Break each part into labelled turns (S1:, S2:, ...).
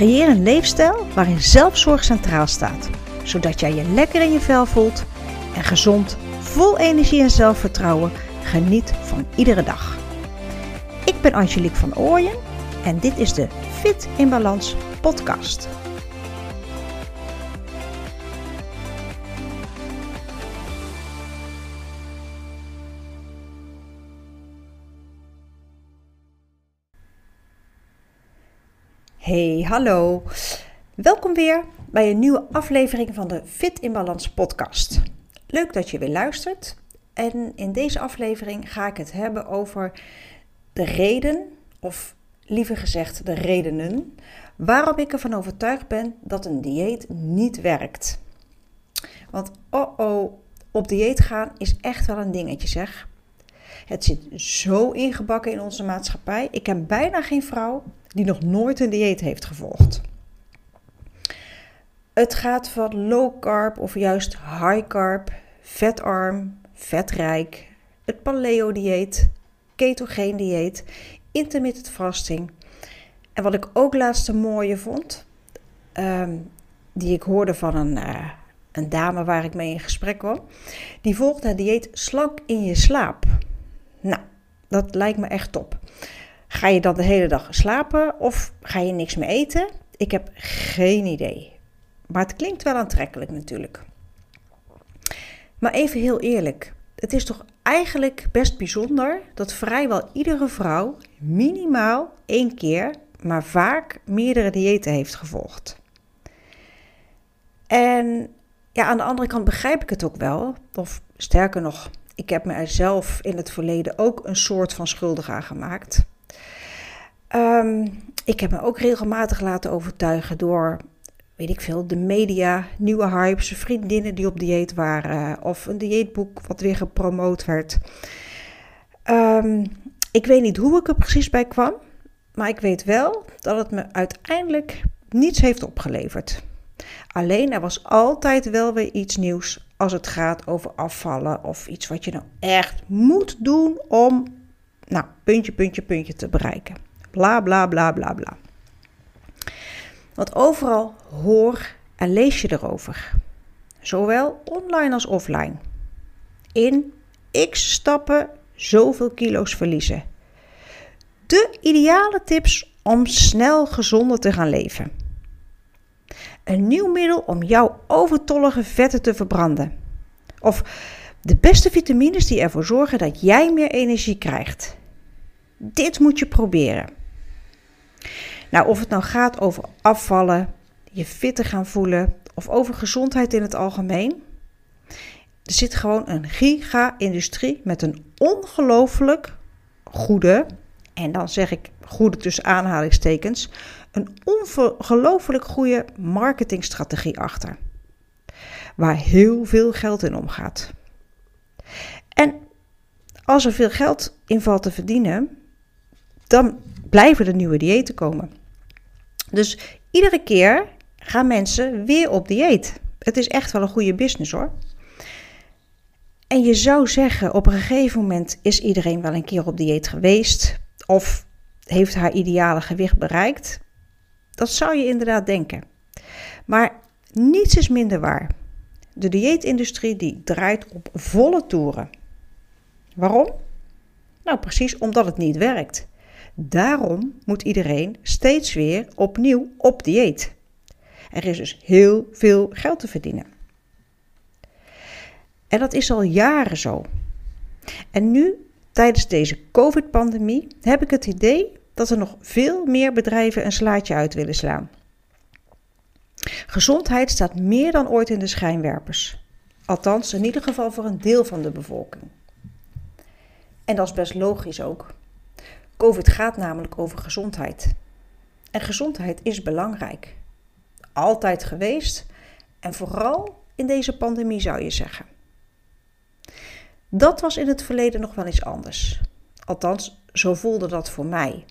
S1: Creëer een leefstijl waarin zelfzorg centraal staat, zodat jij je lekker in je vel voelt en gezond, vol energie en zelfvertrouwen geniet van iedere dag. Ik ben Angelique van Ooyen en dit is de Fit in Balans podcast. Hey, hallo. Welkom weer bij een nieuwe aflevering van de Fit in Balans podcast. Leuk dat je weer luistert. En in deze aflevering ga ik het hebben over de reden, of liever gezegd de redenen, waarom ik ervan overtuigd ben dat een dieet niet werkt. Want oh oh, op dieet gaan is echt wel een dingetje zeg. Het zit zo ingebakken in onze maatschappij. Ik ken bijna geen vrouw die nog nooit een dieet heeft gevolgd. Het gaat van low carb of juist high carb, vetarm, vetrijk, het paleo dieet, ketogeen dieet, intermittent fasting. En wat ik ook laatst mooie vond, ehm, die ik hoorde van een, uh, een dame waar ik mee in gesprek kwam, die volgde het dieet slank in je slaap. Nou, dat lijkt me echt top. Ga je dan de hele dag slapen of ga je niks meer eten? Ik heb geen idee. Maar het klinkt wel aantrekkelijk natuurlijk. Maar even heel eerlijk. Het is toch eigenlijk best bijzonder dat vrijwel iedere vrouw minimaal één keer, maar vaak meerdere diëten heeft gevolgd. En ja, aan de andere kant begrijp ik het ook wel. Of sterker nog, ik heb me er zelf in het verleden ook een soort van schuldig aan gemaakt. Um, ik heb me ook regelmatig laten overtuigen door, weet ik veel, de media, nieuwe hypes, vriendinnen die op dieet waren of een dieetboek wat weer gepromoot werd. Um, ik weet niet hoe ik er precies bij kwam, maar ik weet wel dat het me uiteindelijk niets heeft opgeleverd. Alleen er was altijd wel weer iets nieuws als het gaat over afvallen of iets wat je nou echt moet doen om, nou, puntje, puntje, puntje te bereiken. Bla bla bla bla bla. Want overal hoor en lees je erover. Zowel online als offline. In x stappen zoveel kilo's verliezen. De ideale tips om snel gezonder te gaan leven. Een nieuw middel om jouw overtollige vetten te verbranden. Of de beste vitamines die ervoor zorgen dat jij meer energie krijgt. Dit moet je proberen. Nou, of het nou gaat over afvallen, je fitter gaan voelen of over gezondheid in het algemeen. Er zit gewoon een giga-industrie met een ongelooflijk goede, en dan zeg ik goede tussen aanhalingstekens, een ongelooflijk goede marketingstrategie achter. Waar heel veel geld in omgaat. En als er veel geld in valt te verdienen, dan blijven er nieuwe diëten komen. Dus iedere keer gaan mensen weer op dieet. Het is echt wel een goede business hoor. En je zou zeggen, op een gegeven moment is iedereen wel een keer op dieet geweest of heeft haar ideale gewicht bereikt. Dat zou je inderdaad denken. Maar niets is minder waar. De dieetindustrie die draait op volle toeren. Waarom? Nou, precies omdat het niet werkt. Daarom moet iedereen steeds weer opnieuw op dieet. Er is dus heel veel geld te verdienen. En dat is al jaren zo. En nu, tijdens deze COVID-pandemie, heb ik het idee dat er nog veel meer bedrijven een slaatje uit willen slaan. Gezondheid staat meer dan ooit in de schijnwerpers. Althans, in ieder geval voor een deel van de bevolking. En dat is best logisch ook. COVID gaat namelijk over gezondheid. En gezondheid is belangrijk. Altijd geweest en vooral in deze pandemie zou je zeggen. Dat was in het verleden nog wel eens anders. Althans, zo voelde dat voor mij.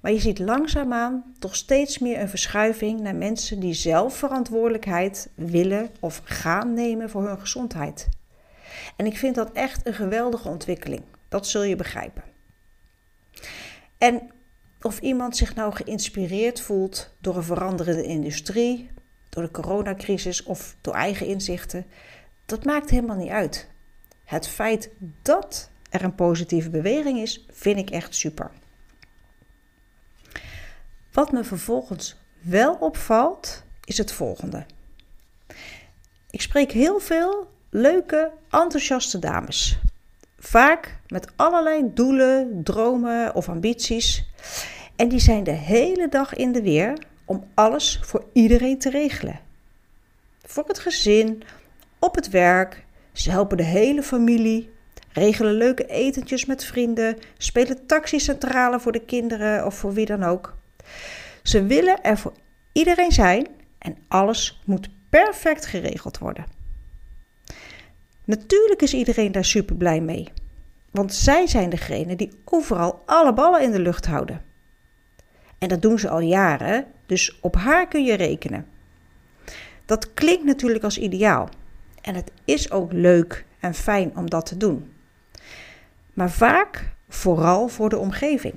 S1: Maar je ziet langzaamaan toch steeds meer een verschuiving naar mensen die zelf verantwoordelijkheid willen of gaan nemen voor hun gezondheid. En ik vind dat echt een geweldige ontwikkeling. Dat zul je begrijpen. En of iemand zich nou geïnspireerd voelt door een veranderende industrie, door de coronacrisis of door eigen inzichten, dat maakt helemaal niet uit. Het feit dat er een positieve beweging is, vind ik echt super. Wat me vervolgens wel opvalt, is het volgende. Ik spreek heel veel leuke, enthousiaste dames. Vaak met allerlei doelen, dromen of ambities. En die zijn de hele dag in de weer om alles voor iedereen te regelen. Voor het gezin, op het werk, ze helpen de hele familie, regelen leuke etentjes met vrienden, spelen taxicentrale voor de kinderen of voor wie dan ook. Ze willen er voor iedereen zijn en alles moet perfect geregeld worden. Natuurlijk is iedereen daar super blij mee, want zij zijn degene die overal alle ballen in de lucht houden. En dat doen ze al jaren, dus op haar kun je rekenen. Dat klinkt natuurlijk als ideaal. En het is ook leuk en fijn om dat te doen. Maar vaak vooral voor de omgeving.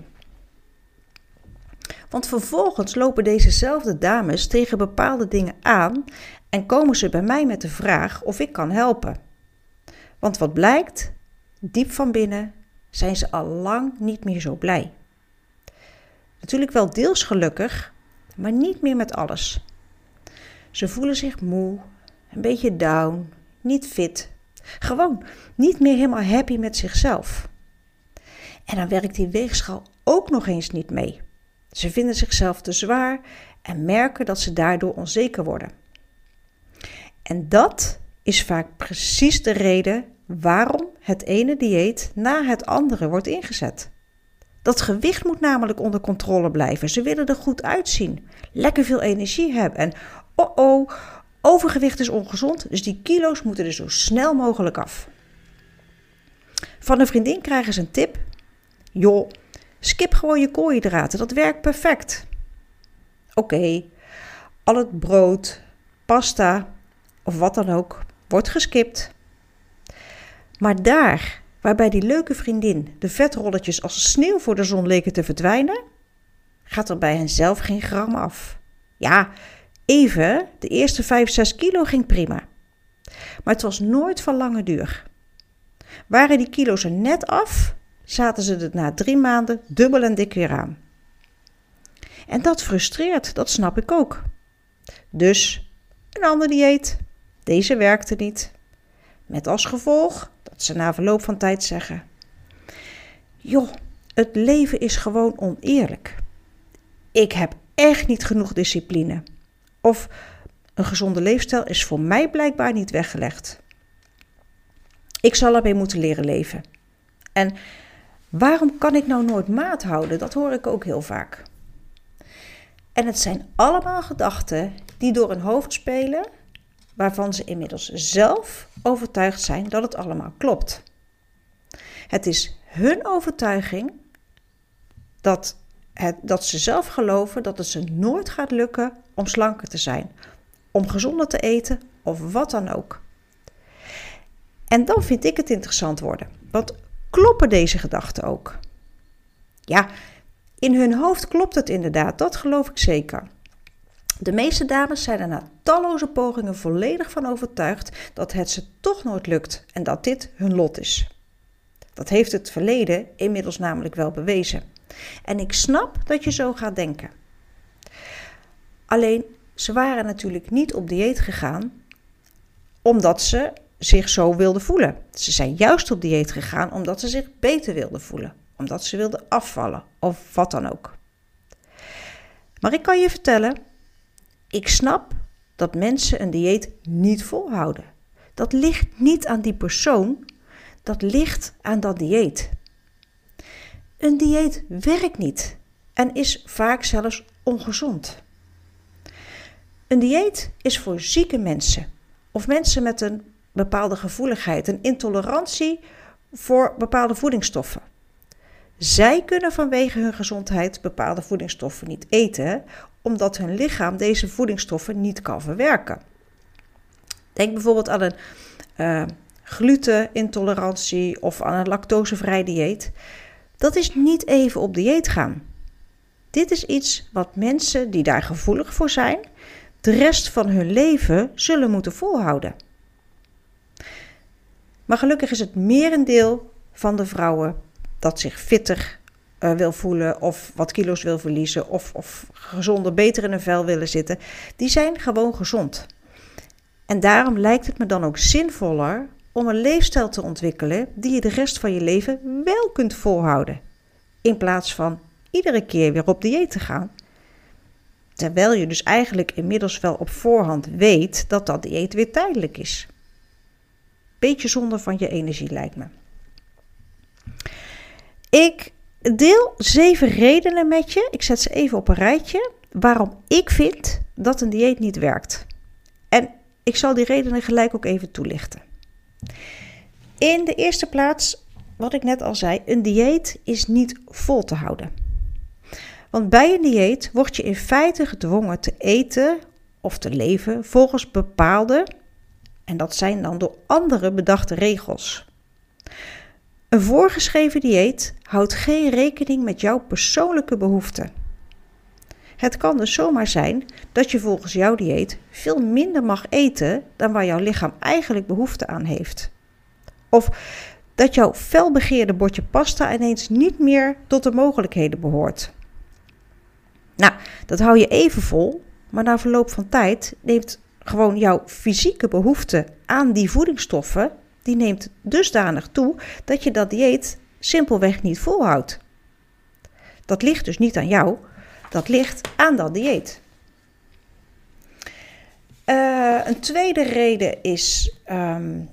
S1: Want vervolgens lopen dezezelfde dames tegen bepaalde dingen aan en komen ze bij mij met de vraag of ik kan helpen. Want wat blijkt, diep van binnen zijn ze al lang niet meer zo blij. Natuurlijk wel deels gelukkig, maar niet meer met alles. Ze voelen zich moe, een beetje down, niet fit. Gewoon niet meer helemaal happy met zichzelf. En dan werkt die weegschaal ook nog eens niet mee. Ze vinden zichzelf te zwaar en merken dat ze daardoor onzeker worden. En dat is vaak precies de reden waarom het ene dieet na het andere wordt ingezet. Dat gewicht moet namelijk onder controle blijven. Ze willen er goed uitzien, lekker veel energie hebben. En oh oh, overgewicht is ongezond, dus die kilo's moeten er zo snel mogelijk af. Van een vriendin krijgen ze een tip. Joh, skip gewoon je koolhydraten, dat werkt perfect. Oké, al het brood, pasta of wat dan ook wordt geskipt. Maar daar waarbij die leuke vriendin de vetrolletjes als sneeuw voor de zon leken te verdwijnen, gaat er bij hen zelf geen gram af. Ja, even, de eerste 5, 6 kilo ging prima. Maar het was nooit van lange duur. Waren die kilo's er net af, zaten ze er na drie maanden dubbel en dik weer aan. En dat frustreert, dat snap ik ook. Dus een ander dieet. Deze werkte niet. Met als gevolg dat ze na verloop van tijd zeggen: Joh, het leven is gewoon oneerlijk. Ik heb echt niet genoeg discipline. Of een gezonde leefstijl is voor mij blijkbaar niet weggelegd. Ik zal ermee moeten leren leven. En waarom kan ik nou nooit maat houden? Dat hoor ik ook heel vaak. En het zijn allemaal gedachten die door hun hoofd spelen waarvan ze inmiddels zelf overtuigd zijn dat het allemaal klopt. Het is hun overtuiging dat, het, dat ze zelf geloven dat het ze nooit gaat lukken om slanker te zijn, om gezonder te eten of wat dan ook. En dan vind ik het interessant worden. Want kloppen deze gedachten ook? Ja, in hun hoofd klopt het inderdaad, dat geloof ik zeker. De meeste dames zijn er na talloze pogingen volledig van overtuigd dat het ze toch nooit lukt en dat dit hun lot is. Dat heeft het verleden inmiddels namelijk wel bewezen. En ik snap dat je zo gaat denken. Alleen ze waren natuurlijk niet op dieet gegaan omdat ze zich zo wilden voelen. Ze zijn juist op dieet gegaan omdat ze zich beter wilden voelen, omdat ze wilden afvallen of wat dan ook. Maar ik kan je vertellen ik snap dat mensen een dieet niet volhouden. Dat ligt niet aan die persoon, dat ligt aan dat dieet. Een dieet werkt niet en is vaak zelfs ongezond. Een dieet is voor zieke mensen of mensen met een bepaalde gevoeligheid, een intolerantie voor bepaalde voedingsstoffen. Zij kunnen vanwege hun gezondheid bepaalde voedingsstoffen niet eten, omdat hun lichaam deze voedingsstoffen niet kan verwerken. Denk bijvoorbeeld aan een uh, glutenintolerantie of aan een lactosevrij dieet. Dat is niet even op dieet gaan. dit is iets wat mensen die daar gevoelig voor zijn, de rest van hun leven zullen moeten volhouden. Maar gelukkig is het merendeel van de vrouwen dat zich fitter uh, wil voelen of wat kilo's wil verliezen of, of gezonder, beter in een vel willen zitten, die zijn gewoon gezond. En daarom lijkt het me dan ook zinvoller om een leefstijl te ontwikkelen die je de rest van je leven wel kunt volhouden. In plaats van iedere keer weer op dieet te gaan. Terwijl je dus eigenlijk inmiddels wel op voorhand weet dat dat dieet weer tijdelijk is. Beetje zonde van je energie lijkt me. Ik deel zeven redenen met je. Ik zet ze even op een rijtje. Waarom ik vind dat een dieet niet werkt. En ik zal die redenen gelijk ook even toelichten. In de eerste plaats, wat ik net al zei, een dieet is niet vol te houden. Want bij een dieet word je in feite gedwongen te eten of te leven volgens bepaalde, en dat zijn dan door anderen bedachte regels. Een voorgeschreven dieet houdt geen rekening met jouw persoonlijke behoeften. Het kan dus zomaar zijn dat je volgens jouw dieet veel minder mag eten dan waar jouw lichaam eigenlijk behoefte aan heeft. Of dat jouw felbegeerde bordje pasta ineens niet meer tot de mogelijkheden behoort. Nou, dat hou je even vol, maar na verloop van tijd neemt gewoon jouw fysieke behoefte aan die voedingsstoffen, die neemt dusdanig toe dat je dat dieet simpelweg niet volhoudt. Dat ligt dus niet aan jou, dat ligt aan dat dieet. Uh, een tweede reden is um,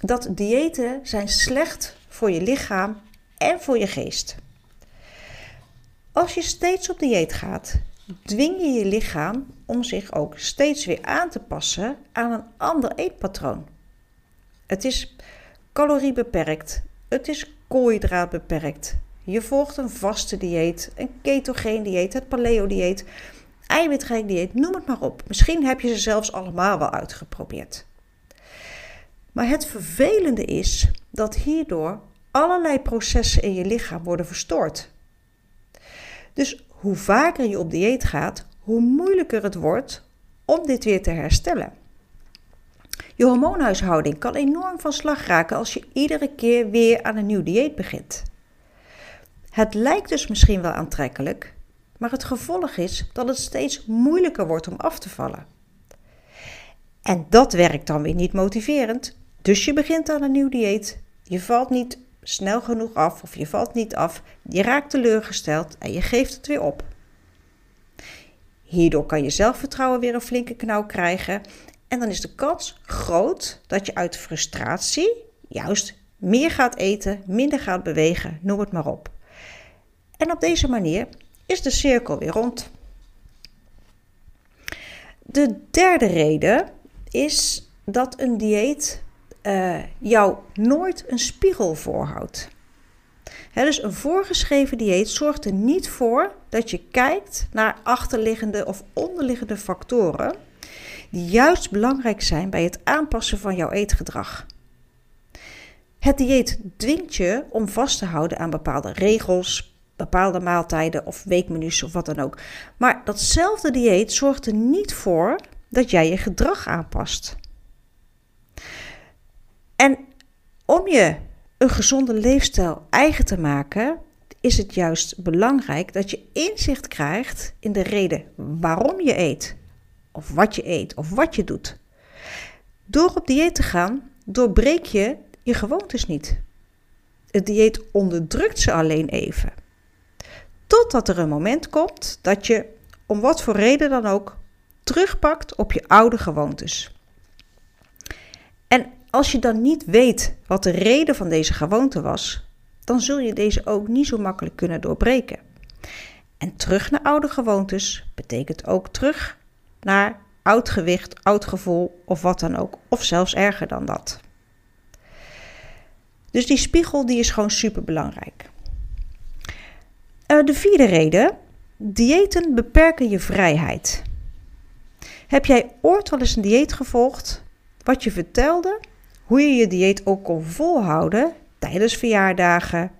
S1: dat diëten zijn slecht voor je lichaam en voor je geest. Als je steeds op dieet gaat, dwing je je lichaam om zich ook steeds weer aan te passen aan een ander eetpatroon. Het is caloriebeperkt, het is koolhydraatbeperkt, je volgt een vaste dieet, een ketogeen dieet, het paleo dieet, eiwitrijk dieet, noem het maar op. Misschien heb je ze zelfs allemaal wel uitgeprobeerd. Maar het vervelende is dat hierdoor allerlei processen in je lichaam worden verstoord. Dus hoe vaker je op dieet gaat, hoe moeilijker het wordt om dit weer te herstellen. Je hormoonhuishouding kan enorm van slag raken als je iedere keer weer aan een nieuw dieet begint. Het lijkt dus misschien wel aantrekkelijk, maar het gevolg is dat het steeds moeilijker wordt om af te vallen. En dat werkt dan weer niet motiverend, dus je begint aan een nieuw dieet. Je valt niet snel genoeg af of je valt niet af, je raakt teleurgesteld en je geeft het weer op. Hierdoor kan je zelfvertrouwen weer een flinke knauw krijgen en dan is de kans groot dat je uit frustratie juist meer gaat eten, minder gaat bewegen, noem het maar op. En op deze manier is de cirkel weer rond. De derde reden is dat een dieet uh, jou nooit een spiegel voorhoudt. dus een voorgeschreven dieet zorgt er niet voor dat je kijkt naar achterliggende of onderliggende factoren die juist belangrijk zijn bij het aanpassen van jouw eetgedrag. Het dieet dwingt je om vast te houden aan bepaalde regels, bepaalde maaltijden of weekmenu's of wat dan ook. Maar datzelfde dieet zorgt er niet voor dat jij je gedrag aanpast. En om je een gezonde leefstijl eigen te maken, is het juist belangrijk dat je inzicht krijgt in de reden waarom je eet, of wat je eet, of wat je doet. Door op dieet te gaan, doorbreek je je gewoontes niet. Het dieet onderdrukt ze alleen even. Totdat er een moment komt dat je, om wat voor reden dan ook, terugpakt op je oude gewoontes. En als je dan niet weet wat de reden van deze gewoonte was, dan zul je deze ook niet zo makkelijk kunnen doorbreken. En terug naar oude gewoontes betekent ook terug naar oud gewicht, oud gevoel of wat dan ook, of zelfs erger dan dat. Dus die spiegel die is gewoon super belangrijk. Eh, de vierde reden: diëten beperken je vrijheid. Heb jij ooit wel eens een dieet gevolgd wat je vertelde hoe je je dieet ook kon volhouden tijdens verjaardagen,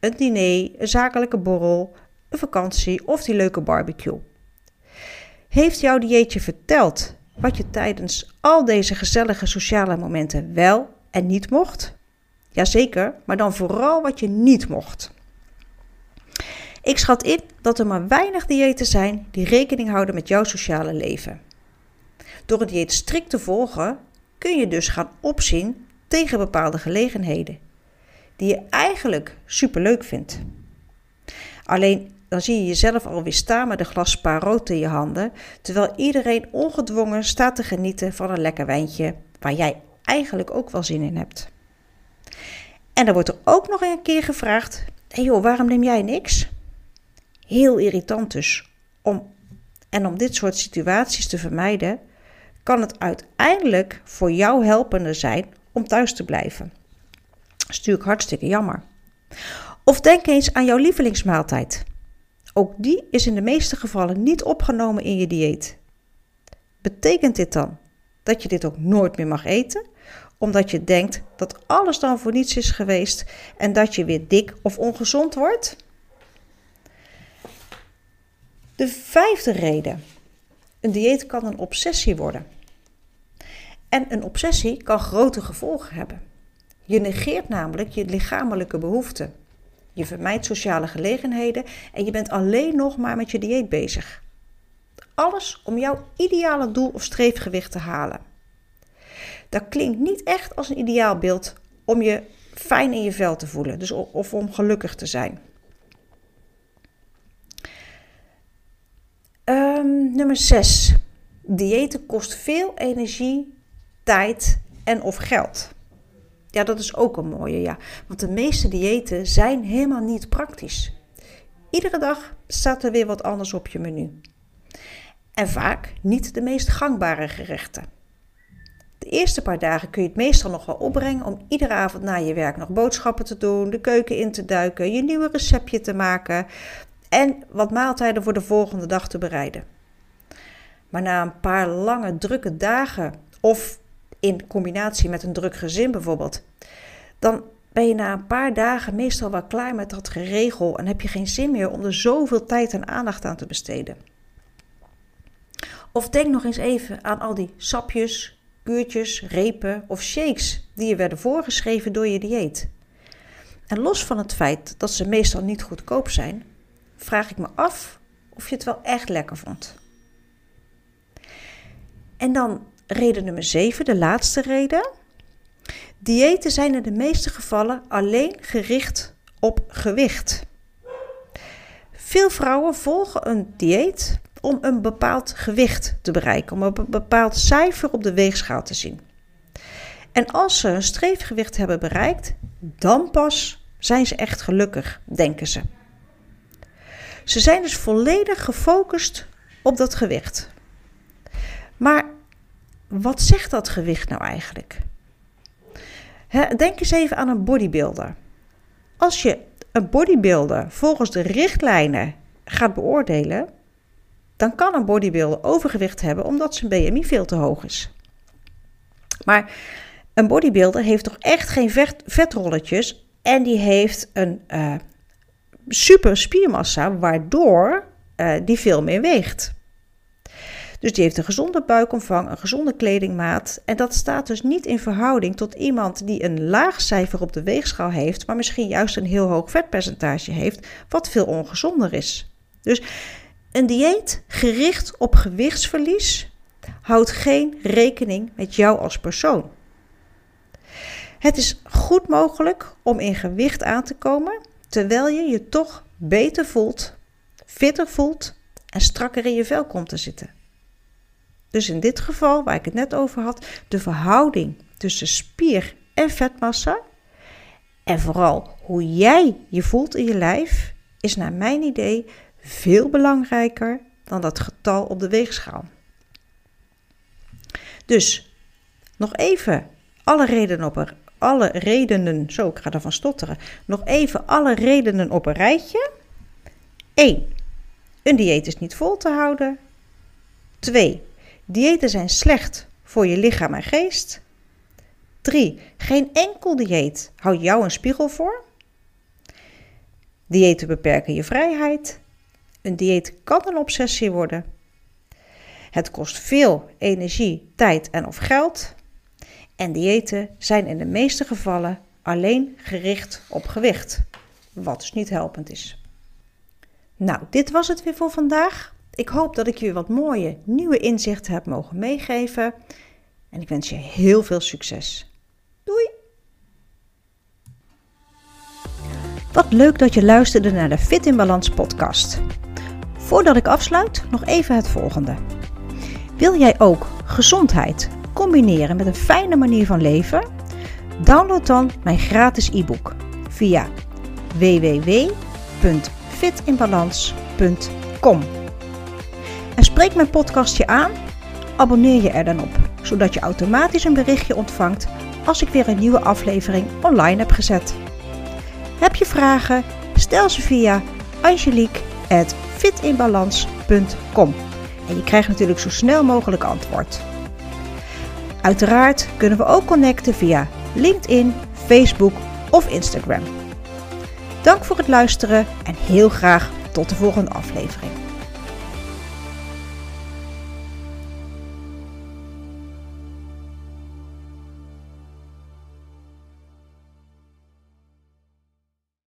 S1: een diner, een zakelijke borrel, een vakantie of die leuke barbecue. Heeft jouw dieetje verteld wat je tijdens al deze gezellige sociale momenten wel en niet mocht? Jazeker, maar dan vooral wat je niet mocht. Ik schat in dat er maar weinig diëten zijn die rekening houden met jouw sociale leven. Door het dieet strikt te volgen kun je dus gaan opzien tegen bepaalde gelegenheden die je eigenlijk superleuk vindt. Alleen dan zie je jezelf alweer staan met een glas spa rood in je handen, terwijl iedereen ongedwongen staat te genieten van een lekker wijntje waar jij eigenlijk ook wel zin in hebt. En dan wordt er ook nog een keer gevraagd: hé hey joh, waarom neem jij niks? Heel irritant dus. Om, en om dit soort situaties te vermijden, kan het uiteindelijk voor jou helpender zijn om thuis te blijven. Dat is natuurlijk hartstikke jammer. Of denk eens aan jouw lievelingsmaaltijd. Ook die is in de meeste gevallen niet opgenomen in je dieet. Betekent dit dan dat je dit ook nooit meer mag eten? Omdat je denkt dat alles dan voor niets is geweest en dat je weer dik of ongezond wordt? De vijfde reden. Een dieet kan een obsessie worden. En een obsessie kan grote gevolgen hebben. Je negeert namelijk je lichamelijke behoeften. Je vermijdt sociale gelegenheden en je bent alleen nog maar met je dieet bezig. Alles om jouw ideale doel of streefgewicht te halen. Dat klinkt niet echt als een ideaalbeeld om je fijn in je vel te voelen, dus of om gelukkig te zijn. Um, nummer 6. Diëten kost veel energie, tijd en of geld. Ja, dat is ook een mooie, ja. Want de meeste diëten zijn helemaal niet praktisch. Iedere dag staat er weer wat anders op je menu. En vaak niet de meest gangbare gerechten. De eerste paar dagen kun je het meestal nog wel opbrengen om iedere avond na je werk nog boodschappen te doen, de keuken in te duiken, je nieuwe receptje te maken en wat maaltijden voor de volgende dag te bereiden. Maar na een paar lange, drukke dagen of in combinatie met een druk gezin bijvoorbeeld, dan ben je na een paar dagen meestal wel klaar met dat geregel en heb je geen zin meer om er zoveel tijd en aandacht aan te besteden. Of denk nog eens even aan al die sapjes, kuurtjes, repen of shakes die je werden voorgeschreven door je dieet. En los van het feit dat ze meestal niet goedkoop zijn, vraag ik me af of je het wel echt lekker vond. En dan reden nummer 7, de laatste reden. Diëten zijn in de meeste gevallen alleen gericht op gewicht. Veel vrouwen volgen een dieet om een bepaald gewicht te bereiken, om een bepaald cijfer op de weegschaal te zien. En als ze een streefgewicht hebben bereikt, dan pas zijn ze echt gelukkig, denken ze. Ze zijn dus volledig gefocust op dat gewicht. Maar wat zegt dat gewicht nou eigenlijk? Denk eens even aan een bodybuilder. Als je een bodybuilder volgens de richtlijnen gaat beoordelen, dan kan een bodybuilder overgewicht hebben omdat zijn BMI veel te hoog is. Maar een bodybuilder heeft toch echt geen vet, vetrolletjes en die heeft een uh, super spiermassa, waardoor uh, die veel meer weegt. Dus die heeft een gezonde buikomvang, een gezonde kledingmaat. En dat staat dus niet in verhouding tot iemand die een laag cijfer op de weegschaal heeft, maar misschien juist een heel hoog vetpercentage heeft, wat veel ongezonder is. Dus een dieet gericht op gewichtsverlies houdt geen rekening met jou als persoon. Het is goed mogelijk om in gewicht aan te komen terwijl je je toch beter voelt, fitter voelt en strakker in je vel komt te zitten. Dus in dit geval, waar ik het net over had, de verhouding tussen spier en vetmassa en vooral hoe jij je voelt in je lijf, is naar mijn idee veel belangrijker dan dat getal op de weegschaal. Dus nog even alle redenen op een, alle redenen, zo ik ga ervan stotteren, nog even alle redenen op een rijtje. 1. Een dieet is niet vol te houden. 2. Diëten zijn slecht voor je lichaam en geest. 3. Geen enkel dieet houdt jou een spiegel voor. Diëten beperken je vrijheid. Een dieet kan een obsessie worden. Het kost veel energie, tijd en of geld. En diëten zijn in de meeste gevallen alleen gericht op gewicht, wat dus niet helpend is. Nou, dit was het weer voor vandaag. Ik hoop dat ik je wat mooie nieuwe inzichten heb mogen meegeven. En ik wens je heel veel succes. Doei! Wat leuk dat je luisterde naar de Fit in Balans podcast. Voordat ik afsluit, nog even het volgende. Wil jij ook gezondheid combineren met een fijne manier van leven? Download dan mijn gratis e-book via www.fitinbalans.com. Spreek mijn podcastje aan, abonneer je er dan op, zodat je automatisch een berichtje ontvangt als ik weer een nieuwe aflevering online heb gezet. Heb je vragen? Stel ze via angelique.fitinbalans.com. En je krijgt natuurlijk zo snel mogelijk antwoord. Uiteraard kunnen we ook connecten via LinkedIn, Facebook of Instagram. Dank voor het luisteren en heel graag tot de volgende aflevering.